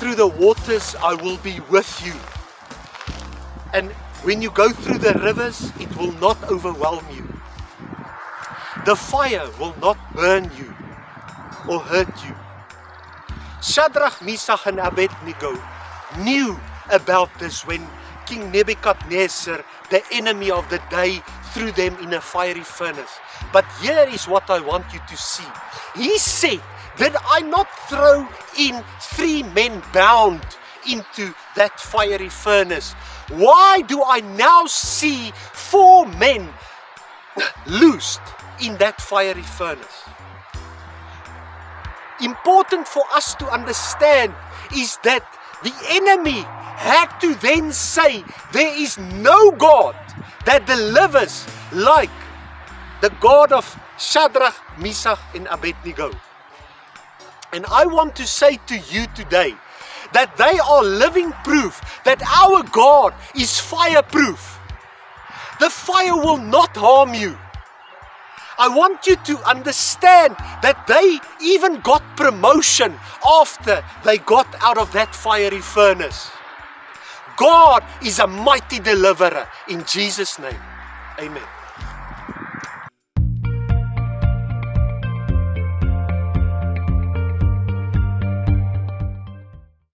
the waters, I will be with you. And when you go through the rivers, it will not overwhelm you. The fire will not burn you or hurt you. Shadrach, Meshach, and Abednego knew about this when King Nebuchadnezzar, the enemy of the day, threw them in a fiery furnace. But here is what I want you to see. He said, Did I not throw in three men bound into that fiery furnace? Why do I now see four men loosed in that fiery furnace? Important for us to understand is that the enemy had to then say, There is no God that delivers like the God of Shadrach, Meshach, and Abednego. And I want to say to you today that they are living proof that our God is fireproof. The fire will not harm you. I want you to understand that they even got promotion after they got out of that fiery furnace. God is a mighty deliverer in Jesus' name. Amen.